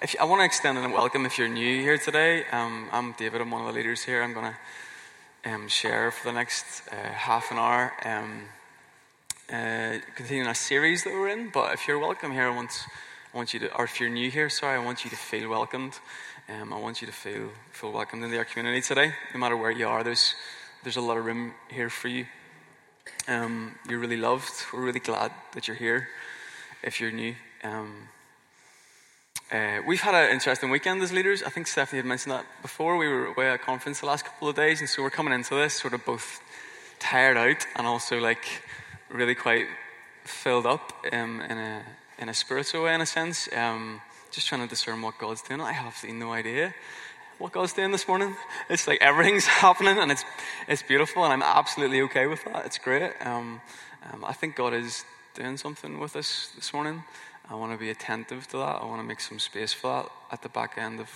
If I want to extend a welcome if you're new here today. Um, I'm David. I'm one of the leaders here. I'm going to um, share for the next uh, half an hour, um, uh, continuing a series that we're in. But if you're welcome here, I want, I want you to, or if you're new here, sorry, I want you to feel welcomed. Um, I want you to feel feel welcomed into our community today. No matter where you are, there's there's a lot of room here for you. Um, you're really loved. We're really glad that you're here. If you're new. Um, uh, we've had an interesting weekend as leaders. I think Stephanie had mentioned that before. We were away at a conference the last couple of days, and so we're coming into this sort of both tired out and also like really quite filled up um, in a in a spiritual way, in a sense. Um, just trying to discern what God's doing. I have no idea what God's doing this morning. It's like everything's happening, and it's it's beautiful, and I'm absolutely okay with that. It's great. Um, um I think God is doing something with us this morning. I want to be attentive to that. I want to make some space for that at the back end of,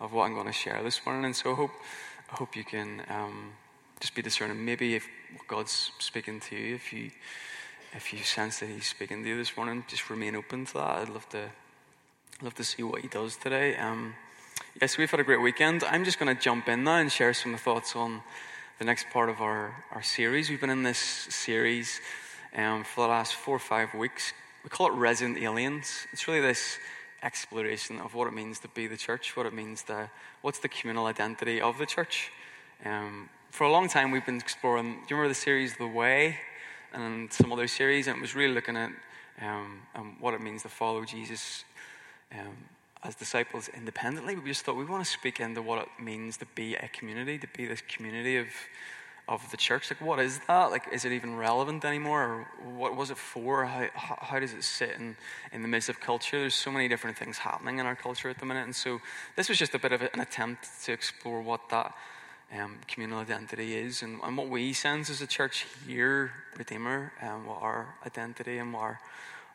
of what I'm going to share this morning. And so I hope, I hope you can um, just be discerning. Maybe if God's speaking to you, if you, if you sense that He's speaking to you this morning, just remain open to that. I'd love to, love to see what He does today. Um, yes, we've had a great weekend. I'm just going to jump in now and share some thoughts on the next part of our, our series. We've been in this series um, for the last four or five weeks we call it resident aliens. It's really this exploration of what it means to be the church, what it means to, what's the communal identity of the church. Um, for a long time, we've been exploring, do you remember the series The Way and some other series? And it was really looking at um, um, what it means to follow Jesus um, as disciples independently. We just thought we want to speak into what it means to be a community, to be this community of of the church. Like, what is that? Like, is it even relevant anymore? Or what was it for? How, how does it sit in, in the midst of culture? There's so many different things happening in our culture at the minute. And so, this was just a bit of an attempt to explore what that um, communal identity is and, and, what we sense as a church here, Redeemer, um, what our identity and what our,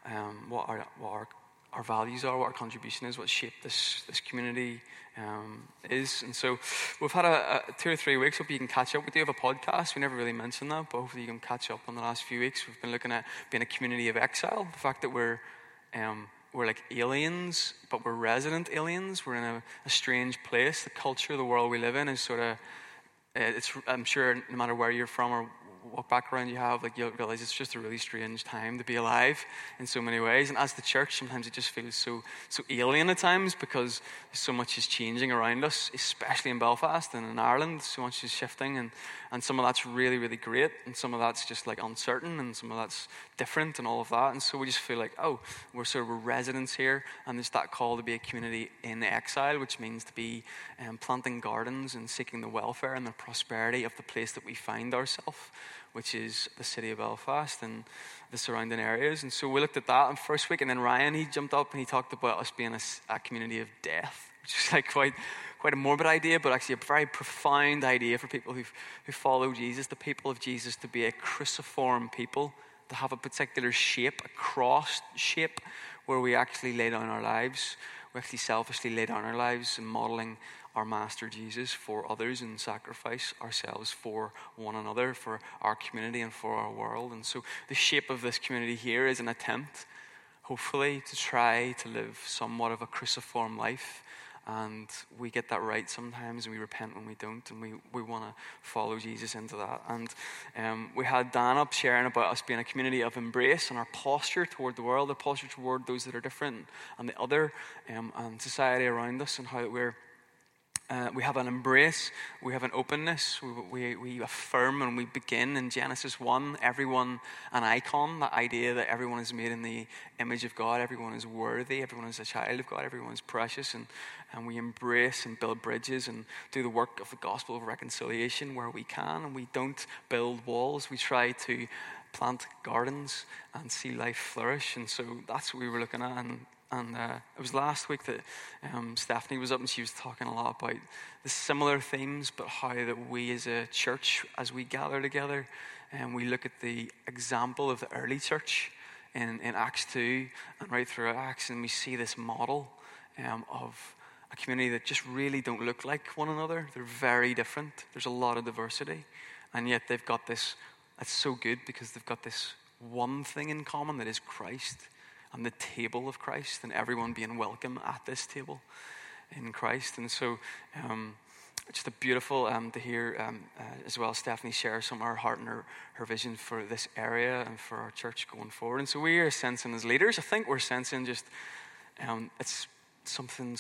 um, what our, what our our values are, what our contribution is, what shape this, this community um, is. And so we've had a, a, two or three weeks. Hope you can catch up. We do have a podcast. We never really mentioned that, but hopefully you can catch up on the last few weeks. We've been looking at being a community of exile. The fact that we're um, we're like aliens, but we're resident aliens. We're in a, a, strange place. The culture, the world we live in, is sort of. It's, I'm sure no matter where you're from or what background you have, like you'll realize it's just a really strange time to be alive in so many ways. And as the church, sometimes it just feels so so alien at times because so much is changing around us, especially in Belfast and in Ireland. So much is shifting, and and some of that's really really great, and some of that's just like uncertain, and some of that's different, and all of that. And so we just feel like, oh, we're sort of residents here, and there's that call to be a community in exile, which means to be um, planting gardens and seeking the welfare and the prosperity of the place that we find ourselves which is the city of Belfast and the surrounding areas. And so we looked at that in first week, and then Ryan he jumped up and he talked about us being a, a community of death, which is like quite quite a morbid idea, but actually a very profound idea for people who who follow Jesus, the people of Jesus, to be a cruciform people, to have a particular shape, a cross shape, where we actually lay down our lives. We actually selfishly lay down our lives and modeling our Master Jesus for others and sacrifice ourselves for one another, for our community, and for our world. And so, the shape of this community here is an attempt, hopefully, to try to live somewhat of a cruciform life. And we get that right sometimes, and we repent when we don't, and we, we want to follow Jesus into that. And um, we had Dan up sharing about us being a community of embrace and our posture toward the world, the posture toward those that are different and the other, um, and society around us, and how we're uh, we have an embrace, we have an openness, we, we, we, affirm and we begin in Genesis 1, everyone an icon, that idea that everyone is made in the image of God, everyone is worthy, everyone is a child of God, everyone is precious, and, and we embrace and build bridges and do the work of the gospel of reconciliation where we can, and we don't build walls, we try to plant gardens and see life flourish, and so that's what we were looking at, and and uh, it was last week that um, Stephanie was up and she was talking a lot about the similar themes, but how that we as a church, as we gather together, and we look at the example of the early church in, in Acts 2 and right through Acts, and we see this model um, of a community that just really don't look like one another. They're very different. There's a lot of diversity, and yet they've got this. That's so good because they've got this one thing in common that is Christ and the table of Christ and everyone being welcome at this table in Christ. And so, um, just a beautiful um, to hear um, uh, as well Stephanie share some of her heart and her, her vision for this area and for our church going forward. And so we are sensing as leaders, I think we're sensing just um, it's something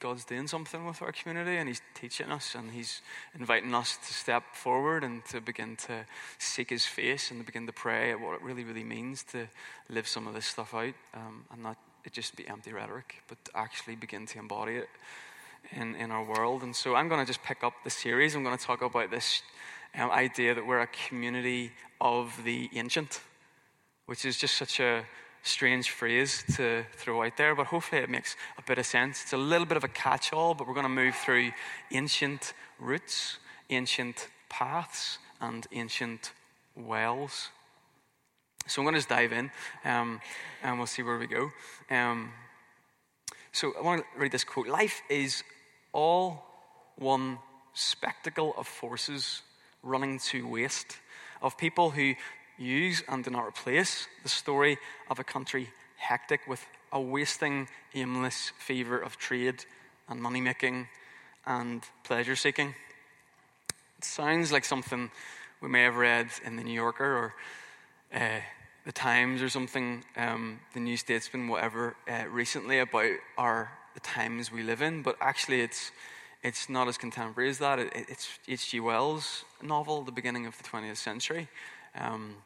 God's doing something with our community and He's teaching us and He's inviting us to step forward and to begin to seek His face and to begin to pray at what it really, really means to live some of this stuff out um, and not it just be empty rhetoric, but actually begin to embody it in, in our world. And so I'm going to just pick up the series. I'm going to talk about this um, idea that we're a community of the ancient, which is just such a strange phrase to throw out there, but hopefully it makes a bit of sense. It's a little bit of a catch all, but we're going to move through ancient roots, ancient paths, and ancient wells. So I'm going to just dive in um, and we'll see where we go. Um, so I want to read this quote Life is all one spectacle of forces running to waste, of people who use and do not replace the story of a country hectic with a wasting, aimless fever of trade and money making and pleasure seeking. It sounds like something we may have read in the New Yorker or uh, the Times or something, um, the New Statesman, whatever, uh, recently about our the times we live in. But actually, it's it's not as contemporary as that. It, it's H.G. Wells' novel, the beginning of the 20th century. Um,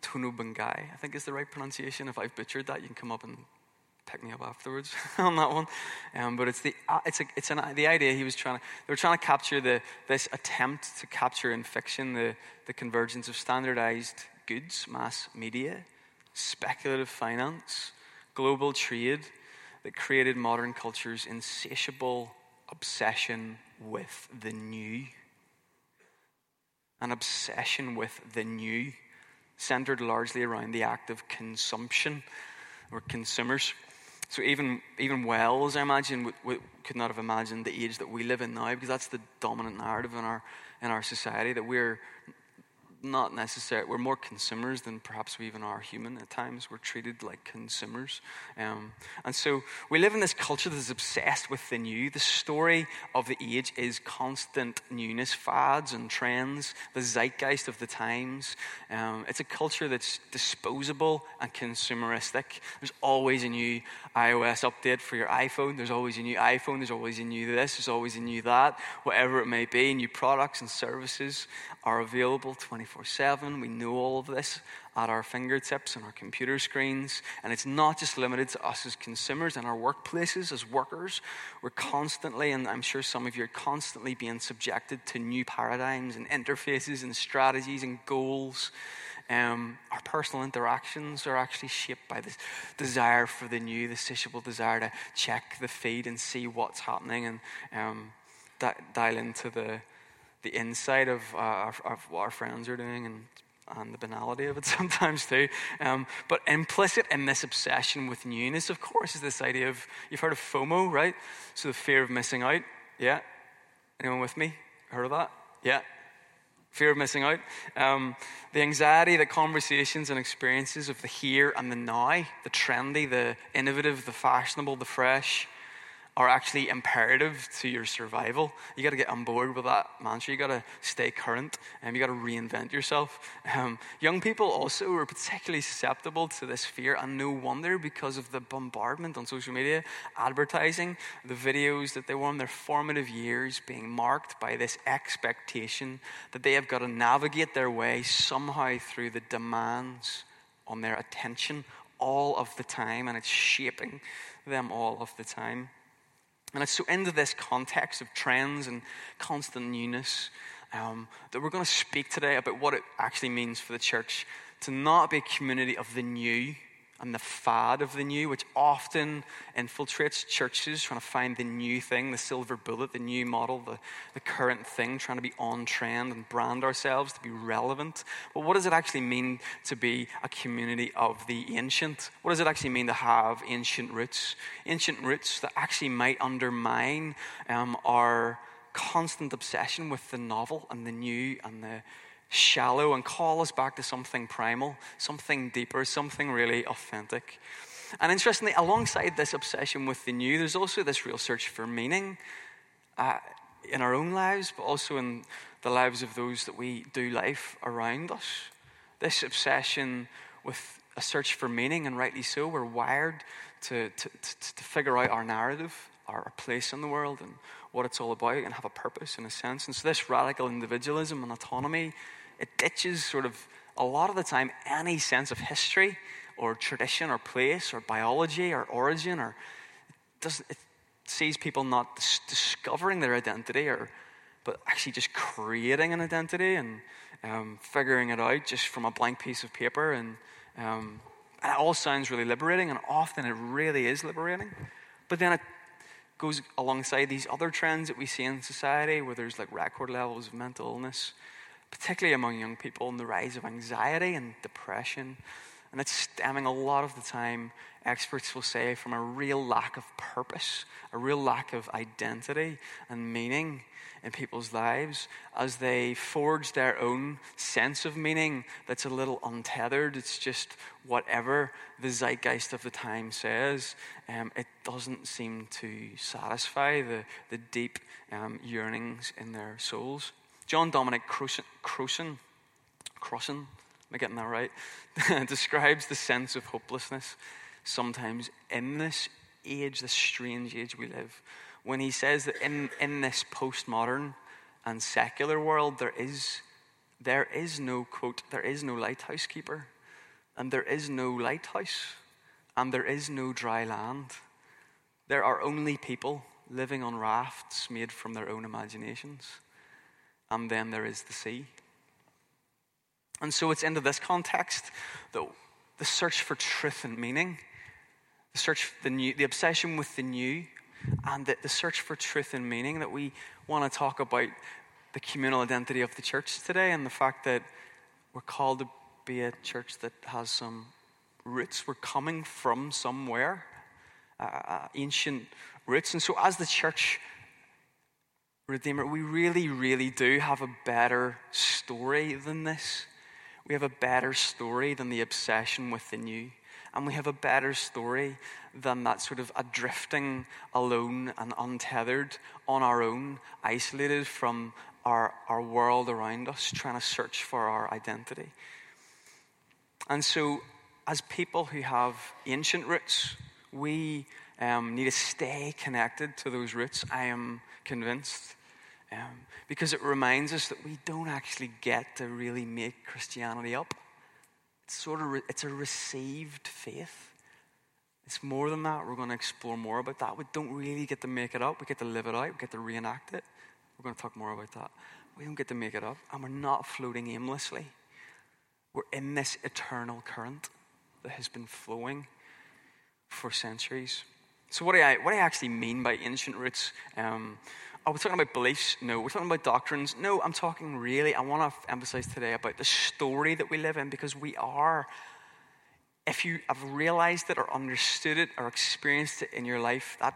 Tono I think is the right pronunciation. If I've butchered that, you can come up and pick me up afterwards on that one. Um, but it's the uh, it's a, it's an, the idea he was trying to they were trying to capture the this attempt to capture in fiction the the convergence of standardized goods, mass media, speculative finance, global trade that created modern culture's insatiable obsession with the new. An obsession with the new, centered largely around the act of consumption or consumers. So even even Wells, I imagine, we, we could not have imagined the age that we live in now, because that's the dominant narrative in our in our society that we're not necessarily, we're more consumers than perhaps we even are human at times. We're treated like consumers. Um, and so we live in this culture that is obsessed with the new. The story of the age is constant newness, fads and trends, the zeitgeist of the times. Um, it's a culture that's disposable and consumeristic. There's always a new iOS update for your iPhone. There's always a new iPhone. There's always a new this. There's always a new that. Whatever it may be, new products and services are available 24 7. We know all of this at our fingertips and our computer screens. And it's not just limited to us as consumers and our workplaces, as workers. We're constantly, and I'm sure some of you are constantly being subjected to new paradigms and interfaces and strategies and goals. Um, our personal interactions are actually shaped by this desire for the new, the insatiable desire to check the feed and see what's happening and um, dial into the the insight of, uh, of what our friends are doing and, and the banality of it sometimes too. Um, but implicit in this obsession with newness, of course, is this idea of you've heard of FOMO, right? So the fear of missing out. Yeah? Anyone with me? Heard of that? Yeah? Fear of missing out. Um, the anxiety that conversations and experiences of the here and the now, the trendy, the innovative, the fashionable, the fresh, are actually imperative to your survival. You got to get on board with that mantra. You got to stay current, and you got to reinvent yourself. Um, young people also are particularly susceptible to this fear, and no wonder because of the bombardment on social media, advertising, the videos that they were in their formative years being marked by this expectation that they have got to navigate their way somehow through the demands on their attention all of the time, and it's shaping them all of the time. And it's so into this context of trends and constant newness um, that we're going to speak today about what it actually means for the church to not be a community of the new and the fad of the new, which often infiltrates churches, trying to find the new thing, the silver bullet, the new model, the, the current thing, trying to be on trend and brand ourselves to be relevant. But what does it actually mean to be a community of the ancient? What does it actually mean to have ancient roots? Ancient roots that actually might undermine um, our constant obsession with the novel and the new and the shallow and call us back to something primal, something deeper, something really authentic. And interestingly, alongside this obsession with the new, there's also this real search for meaning uh, in our own lives, but also in the lives of those that we do life around us. This obsession with a search for meaning, and rightly so, we're wired to, to, to, to figure out our narrative, our place in the world, and what it's all about, and have a purpose in a sense. And so, this radical individualism and autonomy, it ditches sort of a lot of the time any sense of history or tradition or place or biology or origin or it doesn't it sees people not dis- discovering their identity or but actually just creating an identity and um, figuring it out just from a blank piece of paper and, um, and it all sounds really liberating and often it really is liberating but then it goes alongside these other trends that we see in society where there's like record levels of mental illness particularly among young people and the rise of anxiety and depression and it's stemming a lot of the time, experts will say, from a real lack of purpose, a real lack of identity and meaning in people's lives as they forge their own sense of meaning that's a little untethered. It's just whatever the zeitgeist of the time says. Um, it doesn't seem to satisfy the, the deep um, yearnings in their souls. John Dominic Crossan, Crossan, am I getting that right? describes the sense of hopelessness sometimes in this age, this strange age we live, when he says that in, in this postmodern and secular world, there is, there is no, quote, there is no lighthouse keeper, and there is no lighthouse, and there is no dry land. There are only people living on rafts made from their own imaginations, and then there is the sea. And so it's into this context that the search for truth and meaning, the search the new, the obsession with the new, and the, the search for truth and meaning that we want to talk about the communal identity of the church today and the fact that we're called to be a church that has some roots. We're coming from somewhere, uh, uh ancient roots. And so, as the church Redeemer, we really, really do have a better story than this. We have a better story than the obsession with the new. And we have a better story than that sort of adrifting alone and untethered on our own, isolated from our, our world around us, trying to search for our identity. And so, as people who have ancient roots, we um, need to stay connected to those roots, I am convinced. Um, because it reminds us that we don't actually get to really make Christianity up. It's sort of re- it's a received faith. It's more than that. We're going to explore more about that. We don't really get to make it up. We get to live it out. We get to reenact it. We're going to talk more about that. We don't get to make it up, and we're not floating aimlessly. We're in this eternal current that has been flowing for centuries. So, what do I, what do I actually mean by ancient roots? Um, are we talking about beliefs? No. We're talking about doctrines? No. I'm talking really, I want to emphasize today about the story that we live in because we are, if you have realized it or understood it or experienced it in your life, that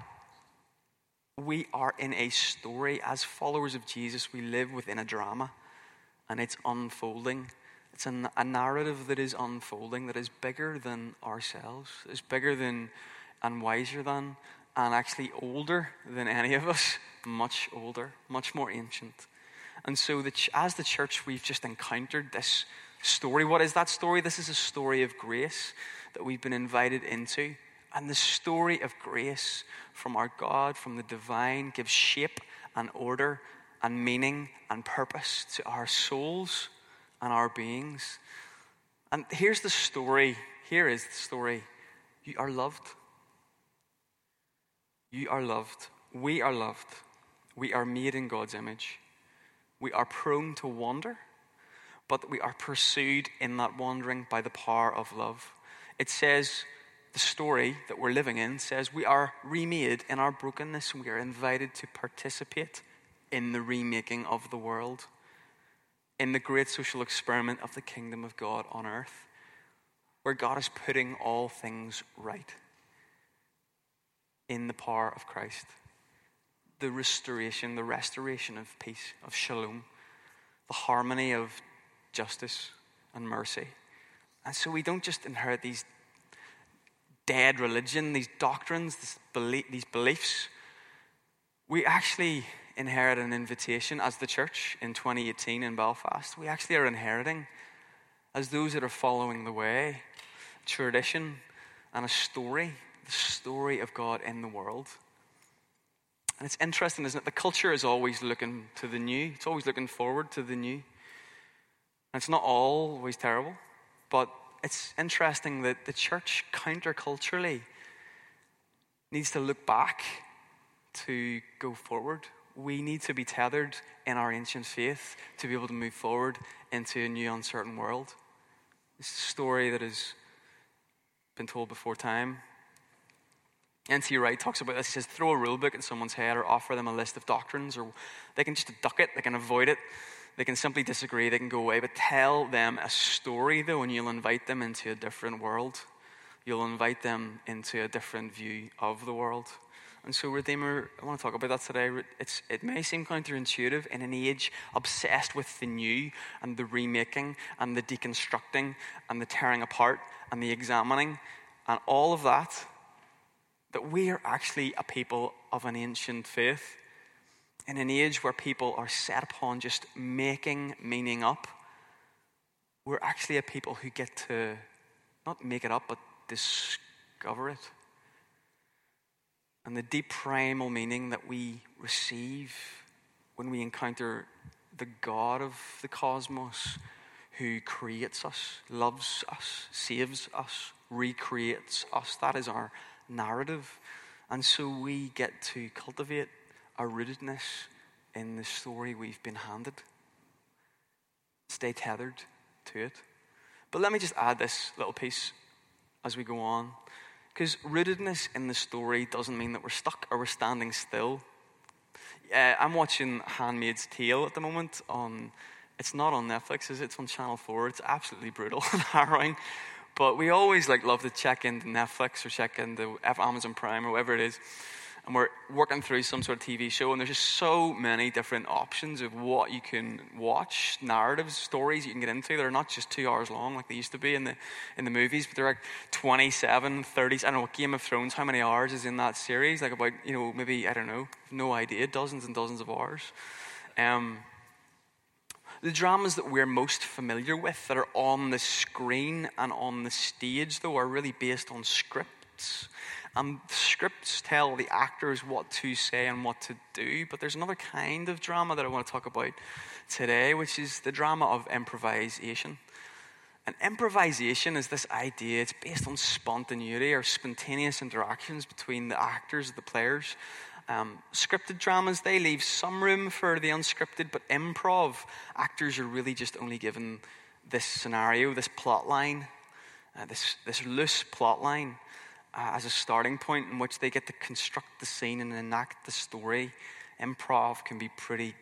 we are in a story. As followers of Jesus, we live within a drama and it's unfolding. It's a narrative that is unfolding, that is bigger than ourselves, it's bigger than and wiser than, and actually older than any of us much older, much more ancient. And so, the, as the church, we've just encountered this story. What is that story? This is a story of grace that we've been invited into. And the story of grace from our God, from the divine, gives shape and order and meaning and purpose to our souls and our beings. And here's the story. Here is the story. You are loved. You are loved. We are loved. We are made in God's image. We are prone to wander, but we are pursued in that wandering by the power of love. It says, the story that we're living in says we are remade in our brokenness and we are invited to participate in the remaking of the world, in the great social experiment of the kingdom of God on earth, where God is putting all things right in the power of Christ the restoration, the restoration of peace, of shalom, the harmony of justice and mercy. And so we don't just inherit these dead religion, these doctrines, belief, these beliefs. We actually inherit an invitation as the church in 2018 in Belfast. We actually are inheriting, as those that are following the way, tradition and a story, the story of God in the world. And it's interesting, isn't it? The culture is always looking to the new, it's always looking forward to the new. And it's not always terrible, but it's interesting that the church counterculturally needs to look back to go forward. We need to be tethered in our ancient faith to be able to move forward into a new uncertain world. It's a story that has been told before time. N.T. Wright talks about this. He says, throw a rule book at someone's head or offer them a list of doctrines, or they can just duck it, they can avoid it, they can simply disagree, they can go away. But tell them a story, though, and you'll invite them into a different world. You'll invite them into a different view of the world. And so, Redeemer, I want to talk about that today. It's, it may seem counterintuitive in an age obsessed with the new and the remaking and the deconstructing and the tearing apart and the examining and all of that that we are actually a people of an ancient faith. In an age where people are set upon just making meaning up, we're actually a people who get to not make it up, but discover it. And the deep primal meaning that we receive when we encounter the God of the cosmos who creates us, loves us, saves us, recreates us. That is our narrative. And so we get to cultivate a rootedness in the story we've been handed. Stay tethered to it. But let me just add this little piece as we go on. Because rootedness in the story doesn't mean that we're stuck or we're standing still. Uh, I'm watching Handmaid's Tale at the moment on. It's not on Netflix, is it? It's on Channel 4. It's absolutely brutal and harrowing. But we always like love to check into Netflix or check into Amazon Prime or whatever it is. And we're working through some sort of TV show, and there's just so many different options of what you can watch, narratives, stories you can get into They're not just two hours long like they used to be in the in the movies, but they're like 27, 30. I don't know, Game of Thrones, how many hours is in that series? Like about, you know, maybe, I don't know, no idea, dozens and dozens of hours. Um, the dramas that we're most familiar with that are on the screen and on the stage, though, are really based on scripts. And scripts tell the actors what to say and what to do. But there's another kind of drama that I want to talk about today, which is the drama of improvisation. And improvisation is this idea, it's based on spontaneity or spontaneous interactions between the actors, the players. Um, scripted dramas, they leave some room for the unscripted, but improv, actors are really just only given this scenario, this plot line, uh, this, this loose plot line uh, as a starting point in which they get to construct the scene and enact the story. Improv can be pretty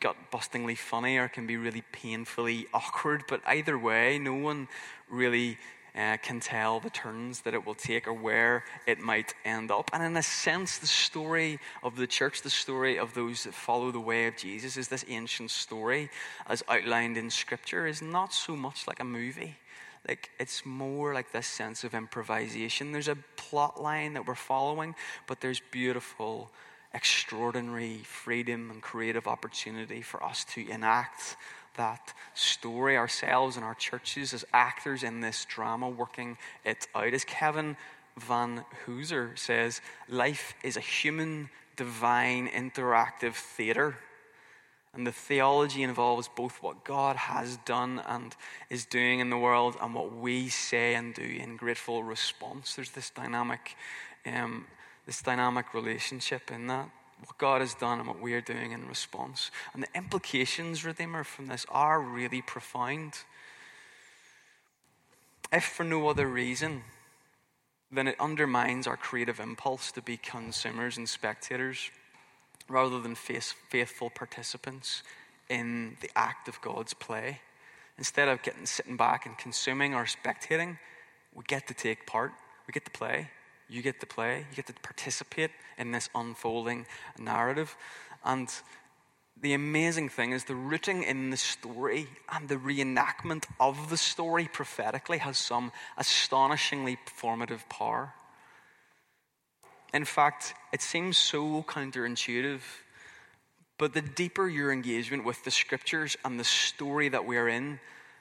gut bustingly funny or can be really painfully awkward, but either way, no one really uh, can tell the turns that it will take or where it might end up. And in a sense, the story of the church, the story of those that follow the way of Jesus, is this ancient story as outlined in Scripture, is not so much like a movie. Like it's more like this sense of improvisation. There's a plot line that we're following, but there's beautiful, extraordinary freedom and creative opportunity for us to enact that story ourselves and our churches as actors in this drama, working it out. As Kevin Van Hooser says, life is a human, divine, interactive theater. And the theology involves both what God has done and is doing in the world and what we say and do in grateful response. There's this dynamic, um, this dynamic relationship in that what God has done and what we are doing in response. And the implications, Redeemer, from this are really profound. If for no other reason, then it undermines our creative impulse to be consumers and spectators rather than faithful participants in the act of God's play. Instead of getting sitting back and consuming or spectating, we get to take part, we get to play. You get to play, you get to participate in this unfolding narrative. And the amazing thing is the rooting in the story and the reenactment of the story prophetically has some astonishingly formative power. In fact, it seems so counterintuitive, but the deeper your engagement with the scriptures and the story that we are in,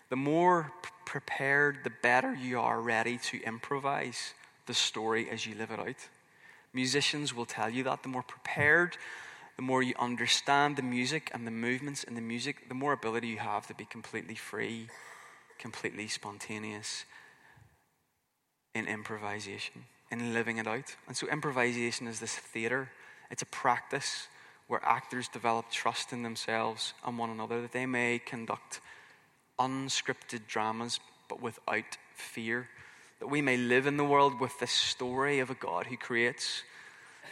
the more prepared, the better you are ready to improvise the story as you live it out. Musicians will tell you that the more prepared, the more you understand the music and the movements in the music, the more ability you have to be completely free, completely spontaneous in improvisation, in living it out. And so, improvisation is this theater, it's a practice where actors develop trust in themselves and one another that they may conduct unscripted dramas but without fear. That we may live in the world with this story of a God who creates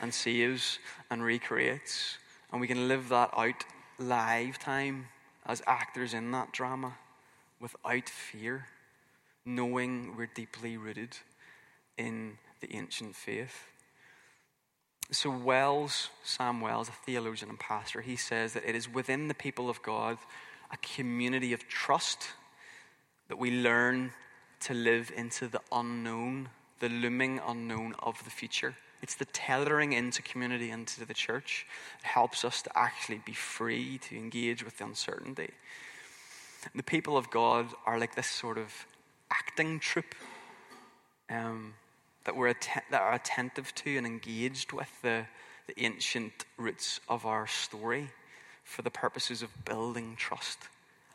and saves and recreates. And we can live that out lifetime as actors in that drama without fear, knowing we're deeply rooted in the ancient faith. So, Wells, Sam Wells, a theologian and pastor, he says that it is within the people of God a community of trust that we learn to live into the unknown, the looming unknown of the future. It's the tethering into community, into the church. It helps us to actually be free to engage with the uncertainty. The people of God are like this sort of acting troupe um, that, we're att- that are attentive to and engaged with the, the ancient roots of our story for the purposes of building trust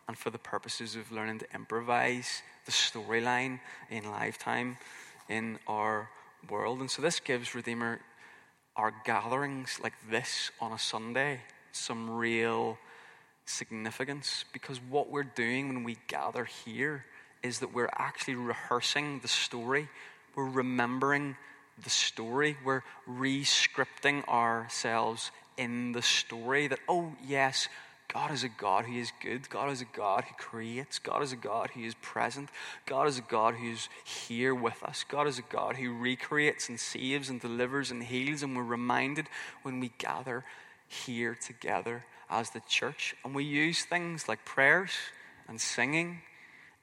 and for the purposes of learning to improvise the storyline in lifetime in our world. And so this gives Redeemer our gatherings like this on a Sunday some real significance because what we're doing when we gather here is that we're actually rehearsing the story. We're remembering the story. We're re-scripting ourselves in the story that, oh, yes, God is a God who is good. God is a God who creates. God is a God who is present. God is a God who is here with us. God is a God who recreates and saves and delivers and heals. And we're reminded when we gather here together as the church. And we use things like prayers and singing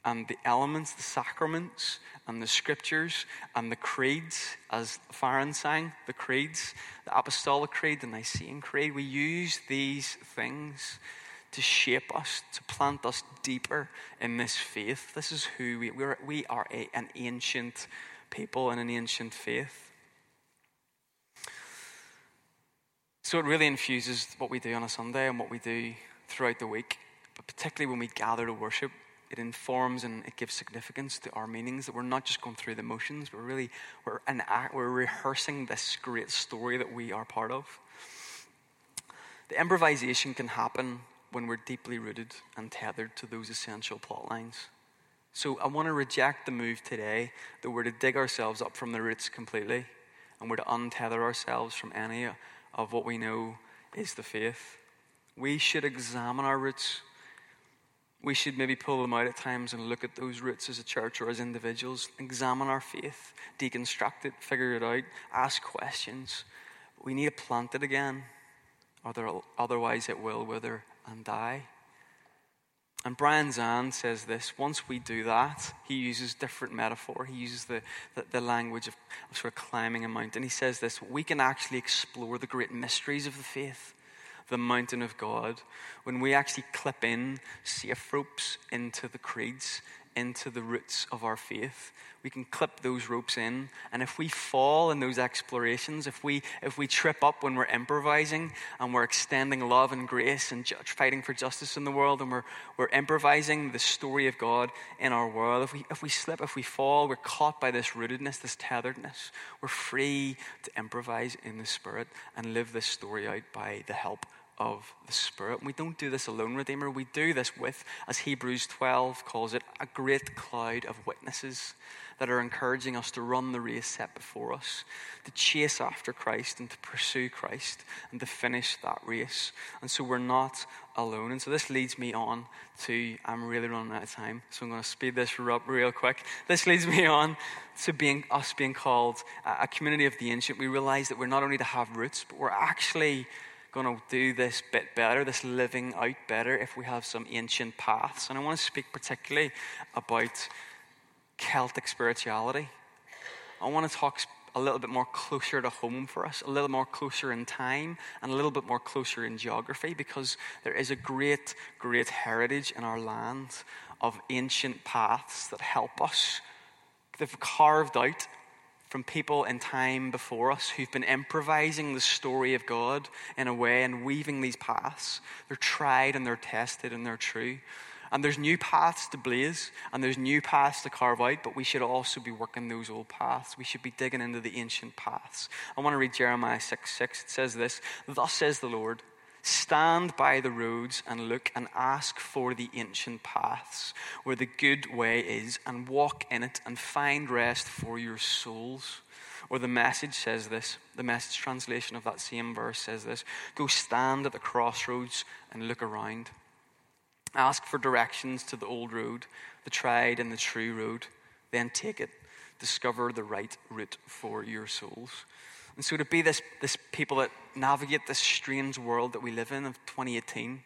and the elements, the sacraments, and the scriptures, and the creeds, as Farron sang, the creeds, the Apostolic Creed, the Nicene Creed. We use these things to shape us, to plant us deeper in this faith. This is who we, we're, we are a, an ancient people and an ancient faith. So it really infuses what we do on a Sunday and what we do throughout the week, but particularly when we gather to worship. It informs and it gives significance to our meanings that we're not just going through the motions, but really we're, an act, we're rehearsing this great story that we are part of. The improvisation can happen when we're deeply rooted and tethered to those essential plot lines. So I want to reject the move today that we're to dig ourselves up from the roots completely and we're to untether ourselves from any of what we know is the faith. We should examine our roots. We should maybe pull them out at times and look at those roots as a church or as individuals, examine our faith, deconstruct it, figure it out, ask questions. We need to plant it again, otherwise, it will wither and die. And Brian Zahnd says this once we do that, he uses different metaphor. He uses the, the, the, language of, of sort of climbing a mountain. He says this we can actually explore the great mysteries of the faith, the mountain of God, when we actually clip in safe ropes into the creeds into the roots of our faith. We can clip those ropes in, and if we fall in those explorations, if we if we trip up when we're improvising and we're extending love and grace and fighting for justice in the world, and we're we're improvising the story of God in our world, if we if we slip, if we fall, we're caught by this rootedness, this tetheredness. We're free to improvise in the Spirit and live this story out by the help of the Spirit. And we don't do this alone, Redeemer. We do this with, as Hebrews 12 calls it, a great cloud of witnesses that are encouraging us to run the race set before us, to chase after Christ and to pursue Christ and to finish that race. And so we're not alone. And so this leads me on to, I'm really running out of time, so I'm going to speed this up real quick. This leads me on to being us being called a community of the ancient. We realize that we're not only to have roots, but we're actually going to do this bit better, this living out better, if we have some ancient paths. And I want to speak particularly about Celtic spirituality. I want to talk a little bit more closer to home for us, a little more closer in time, and a little bit more closer in geography, because there is a great, great heritage in our land of ancient paths that help us. They've carved out from people in time before us who've been improvising the story of God in a way and weaving these paths. They're tried and they're tested and they're true. And there's new paths to blaze and there's new paths to carve out, but we should also be working those old paths. We should be digging into the ancient paths. I want to read Jeremiah 6 6. It says this Thus says the Lord. Stand by the roads and look and ask for the ancient paths where the good way is, and walk in it and find rest for your souls. Or the message says this the message translation of that same verse says this Go stand at the crossroads and look around. Ask for directions to the old road, the tried and the true road. Then take it. Discover the right route for your souls. And so, to be this, this people that navigate this strange world that we live in of 2018,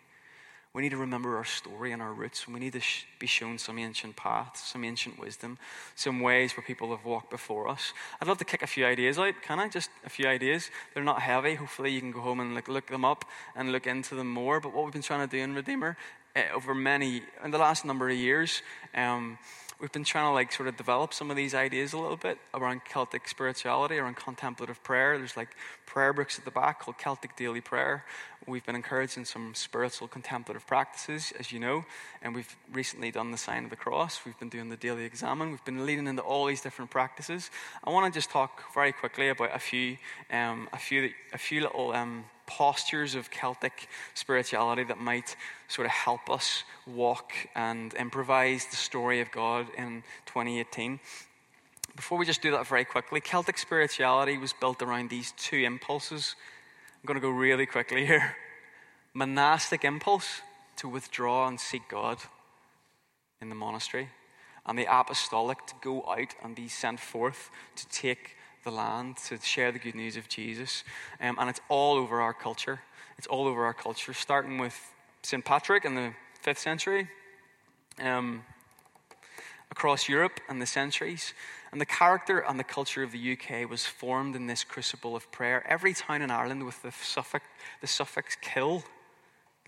we need to remember our story and our roots. We need to sh- be shown some ancient paths, some ancient wisdom, some ways where people have walked before us. I'd love to kick a few ideas out. Can I? Just a few ideas. They're not heavy. Hopefully, you can go home and look, look them up and look into them more. But what we've been trying to do in Redeemer uh, over many, in the last number of years, um, we've been trying to like sort of develop some of these ideas a little bit around Celtic spirituality, around contemplative prayer. There's like prayer books at the back called Celtic Daily Prayer. We've been encouraging some spiritual contemplative practices, as you know, and we've recently done the sign of the cross. We've been doing the daily examen. We've been leading into all these different practices. I want to just talk very quickly about a few, um, a few, a few little um, postures of Celtic spirituality that might sort of help us walk and improvise the story of God in 2018. Before we just do that very quickly, Celtic spirituality was built around these two impulses. I'm going to go really quickly here. Monastic impulse to withdraw and seek God in the monastery, and the apostolic to go out and be sent forth to take the land, to share the good news of Jesus. Um, and it's all over our culture. It's all over our culture, starting with St. Patrick in the 5th century, um, across Europe and the centuries. And the character and the culture of the UK was formed in this crucible of prayer. Every town in Ireland with the suffix, the suffix kill,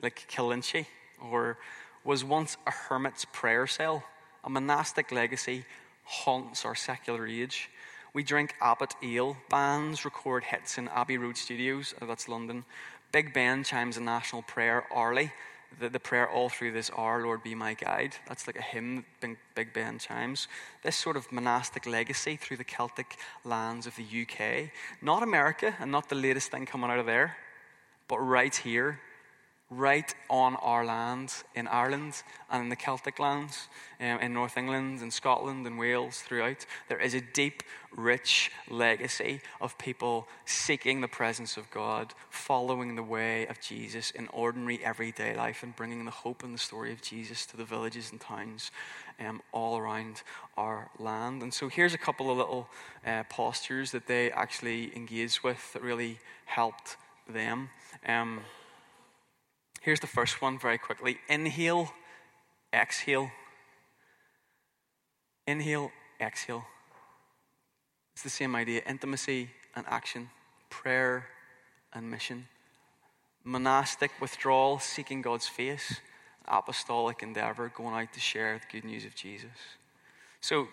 like Killinchy, or was once a hermit's prayer cell. A monastic legacy haunts our secular age. We drink Abbot Ale. Bands record hits in Abbey Road Studios, uh, that's London. Big Ben chimes a national prayer hourly. The, the prayer all through this hour, Lord be my guide. That's like a hymn Big, Big Ben chimes. This sort of monastic legacy through the Celtic lands of the UK. Not America and not the latest thing coming out of there, but right here right on our land in Ireland and in the Celtic lands, um, in North England and Scotland and Wales throughout. There is a deep, rich legacy of people seeking the presence of God, following the way of Jesus in ordinary everyday life, and bringing the hope and the story of Jesus to the villages and towns um, all around our land. And so here's a couple of little uh, postures that they actually engaged with that really helped them. Um, Here's the first one very quickly inhale, exhale. Inhale, exhale. It's the same idea intimacy and action, prayer and mission, monastic withdrawal, seeking God's face, apostolic endeavor, going out to share the good news of Jesus. So,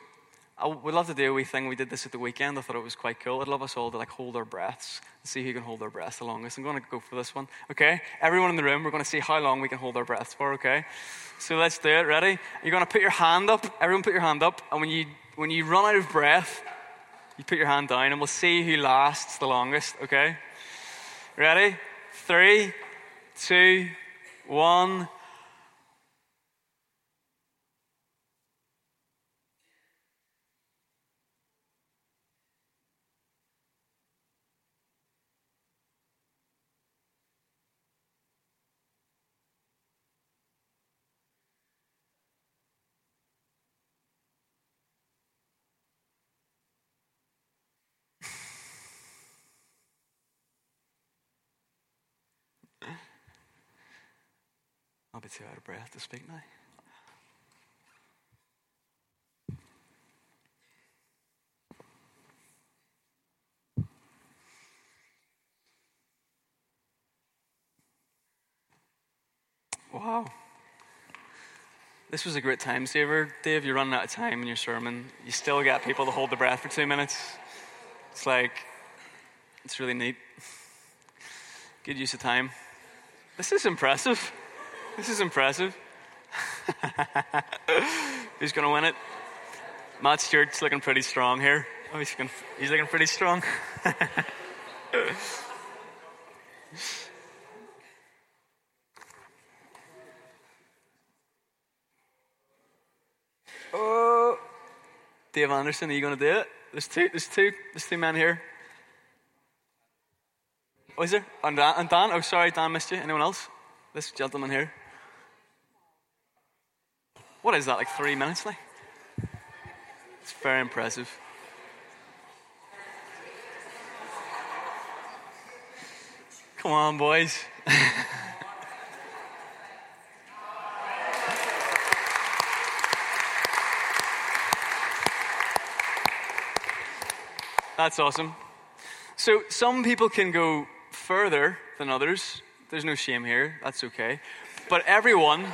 I would love to do a wee thing. We did this at the weekend. I thought it was quite cool. I'd love us all to like hold our breaths and see who can hold their breaths the longest. I'm going to go for this one. Okay? Everyone in the room, we're going to see how long we can hold our breaths for. Okay? So let's do it. Ready? You're going to put your hand up. Everyone, put your hand up. And when you when you run out of breath, you put your hand down, and we'll see who lasts the longest. Okay? Ready? Three, two, one. Too out of breath to speak now. Wow. This was a great time saver. Dave, you're running out of time in your sermon. You still got people to hold the breath for two minutes. It's like, it's really neat. Good use of time. This is impressive. This is impressive. Who's going to win it? Matt Stewart's looking pretty strong here. Oh, he's looking, he's looking pretty strong. oh, Dave Anderson, are you going to do it? There's two, there's two, there's two men here. Oh, is there? And Dan, and Dan? Oh, sorry, Dan missed you. Anyone else? This gentleman here. What is that, like three minutes like? It's very impressive. Come on, boys. That's awesome. So, some people can go further than others. There's no shame here. That's okay. But everyone,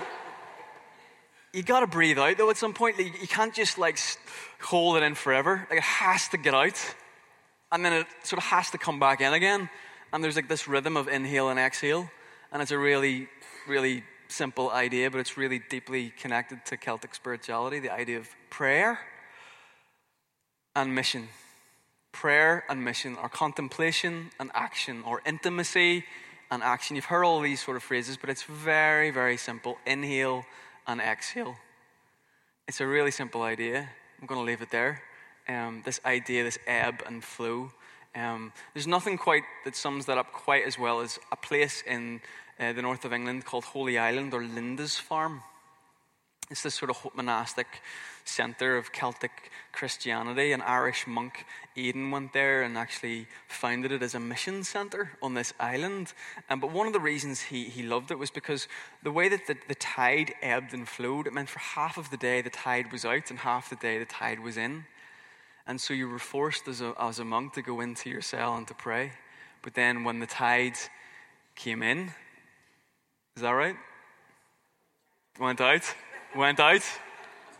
you got to breathe out though at some point. You can't just like hold it in forever. Like it has to get out. And then it sort of has to come back in again. And there's like this rhythm of inhale and exhale. And it's a really, really simple idea, but it's really deeply connected to Celtic spirituality the idea of prayer and mission prayer and mission, or contemplation and action, or intimacy and action. You've heard all these sort of phrases, but it's very, very simple inhale and exhale. It's a really simple idea. I'm going to leave it there. Um, this idea, this ebb and flow. Um, there's nothing quite that sums that up quite as well as a place in uh, the north of England called Holy Island or Lindisfarne. It's this sort of monastic center of Celtic Christianity. An Irish monk, Aidan, went there and actually founded it as a mission center on this island. Um, but one of the reasons he, he loved it was because the way that the, the tide ebbed and flowed, it meant for half of the day the tide was out and half the day the tide was in. And so you were forced as a, as a monk to go into your cell and to pray. But then when the tide came in, is that right? Went out? went out,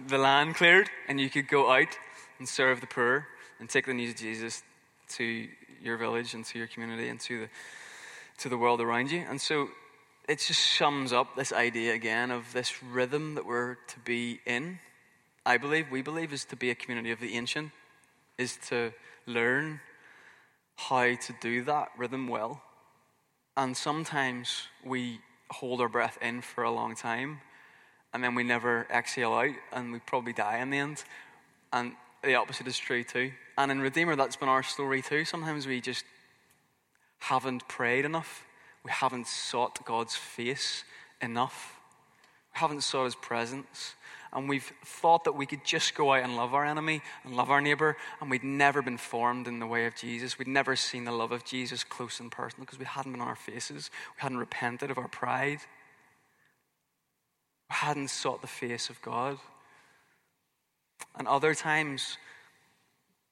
the land cleared, and you could go out and serve the poor and take the news of Jesus to your village and to your community and to the, to the world around you. And so it just sums up this idea again of this rhythm that we're to be in. I believe, we believe, is to be a community of the ancient, is to learn how to do that rhythm well. And sometimes we hold our breath in for a long time and then we never exhale out and we probably die in the end. And the opposite is true too. And in Redeemer, that's been our story too. Sometimes we just haven't prayed enough, we haven't sought God's face enough, we haven't sought His presence. And we've thought that we could just go out and love our enemy and love our neighbor, and we'd never been formed in the way of Jesus. We'd never seen the love of Jesus close and personal because we hadn't been on our faces. We hadn't repented of our pride hadn't sought the face of God. And other times,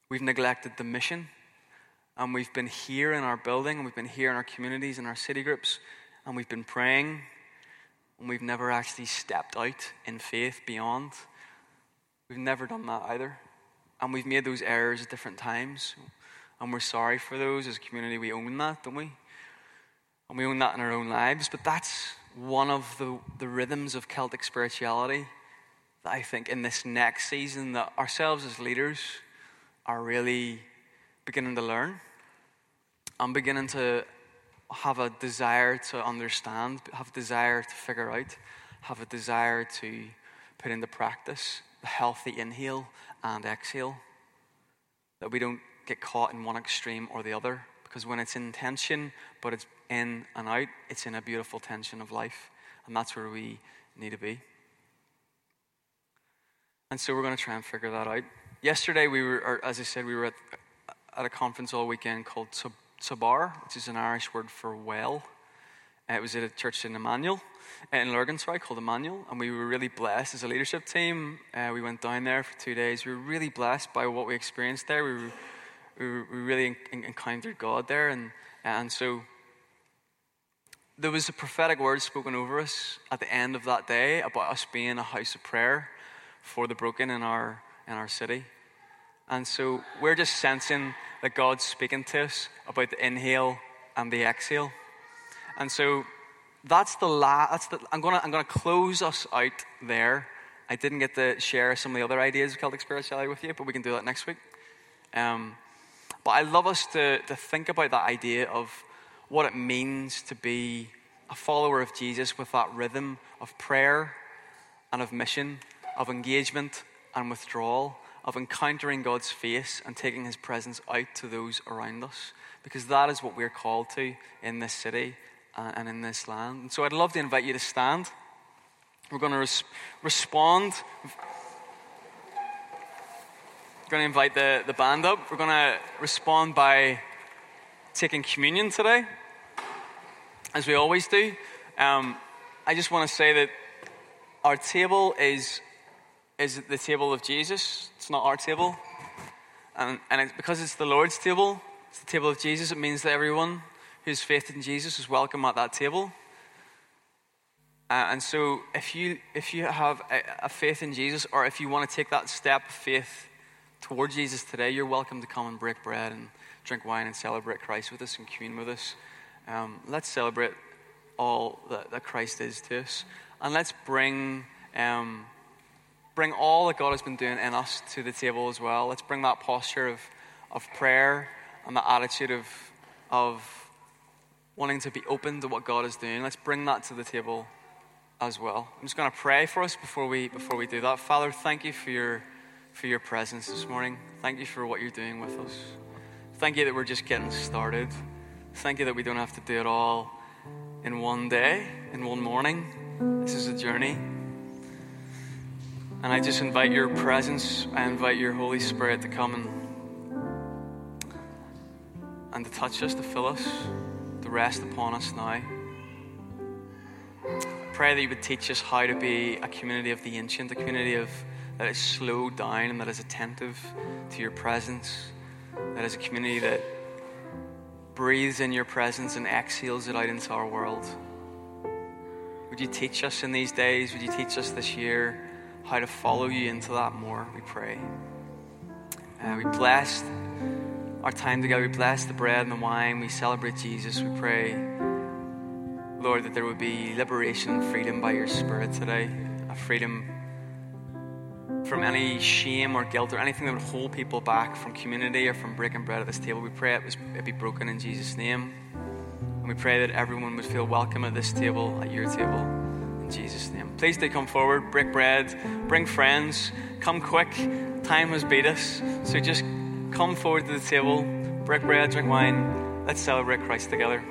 we've neglected the mission. And we've been here in our building, and we've been here in our communities, in our city groups, and we've been praying, and we've never actually stepped out in faith beyond. We've never done that either. And we've made those errors at different times. And we're sorry for those. As a community, we own that, don't we? And we own that in our own lives. But that's one of the, the rhythms of Celtic spirituality that I think in this next season that ourselves as leaders are really beginning to learn. I'm beginning to have a desire to understand, have a desire to figure out, have a desire to put into practice the healthy inhale and exhale. That we don't get caught in one extreme or the other. Because when it's in tension, but it's in and out, it's in a beautiful tension of life. And that's where we need to be. And so we're going to try and figure that out. Yesterday, we were, as I said, we were at, at a conference all weekend called Tobar, which is an Irish word for well. Uh, it was at a church in Emmanuel, uh, in Lurgan, sorry, called Emmanuel, and we were really blessed as a leadership team. Uh, we went down there for two days. We were really blessed by what we experienced there. We, were, we, really en- encountered God there, and, and so there was a prophetic word spoken over us at the end of that day about us being a house of prayer for the broken in our, in our city. And so we're just sensing that God's speaking to us about the inhale and the exhale. And so that's the last, I'm going to I'm gonna close us out there. I didn't get to share some of the other ideas of Celtic spirituality with you, but we can do that next week. Um, but I love us to, to think about that idea of what it means to be a follower of Jesus with that rhythm of prayer and of mission, of engagement and withdrawal, of encountering God's face and taking his presence out to those around us. Because that is what we're called to in this city uh, and in this land. And so I'd love to invite you to stand. We're going to res- respond. Going to invite the, the band up. We're going to respond by taking communion today, as we always do. Um, I just want to say that our table is, is the table of Jesus, it's not our table. And, and it's because it's the Lord's table, it's the table of Jesus, it means that everyone who's faith in Jesus is welcome at that table. Uh, and so, if you, if you have a, a, faith in Jesus, or if you want to take that step of faith toward Jesus today, you're welcome to come and break bread and drink wine and celebrate Christ with us and commune with us. Um, let's celebrate all that, that, Christ is to us. And let's bring, um, bring all that God has been doing in us to the table as well. Let's bring that posture of, of prayer and the attitude of, of wanting to be open to what God is doing. Let's bring that to the table as well. I'm just going to pray for us before we before we do that. Father, thank you for your for your presence this morning. Thank you for what you're doing with us. Thank you that we're just getting started. Thank you that we don't have to do it all in one day, in one morning. This is a journey. And I just invite your presence, I invite your Holy Spirit to come and, and to touch us, to fill us to rest upon us now. I pray that you would teach us how to be a community of the ancient, a community of that is slowed down and that is attentive to your presence, that is a community that breathes in your presence and exhales it out into our world. Would you teach us in these days? Would you teach us this year how to follow you into that more? We pray. Uh, we bless our time together. We bless the bread and the wine. We celebrate Jesus. We pray, Lord, that there would be liberation and freedom by your Spirit today. A freedom from any shame or guilt or anything that would hold people back from community or from breaking bread at this table. We pray it, was, it be broken in Jesus' name. And we pray that everyone would feel welcome at this table, at your table, in Jesus' name. Please do come forward, break bread, bring friends, come quick. Time has beat us. So just come forward to the table, break bread, drink wine. Let's celebrate Christ together.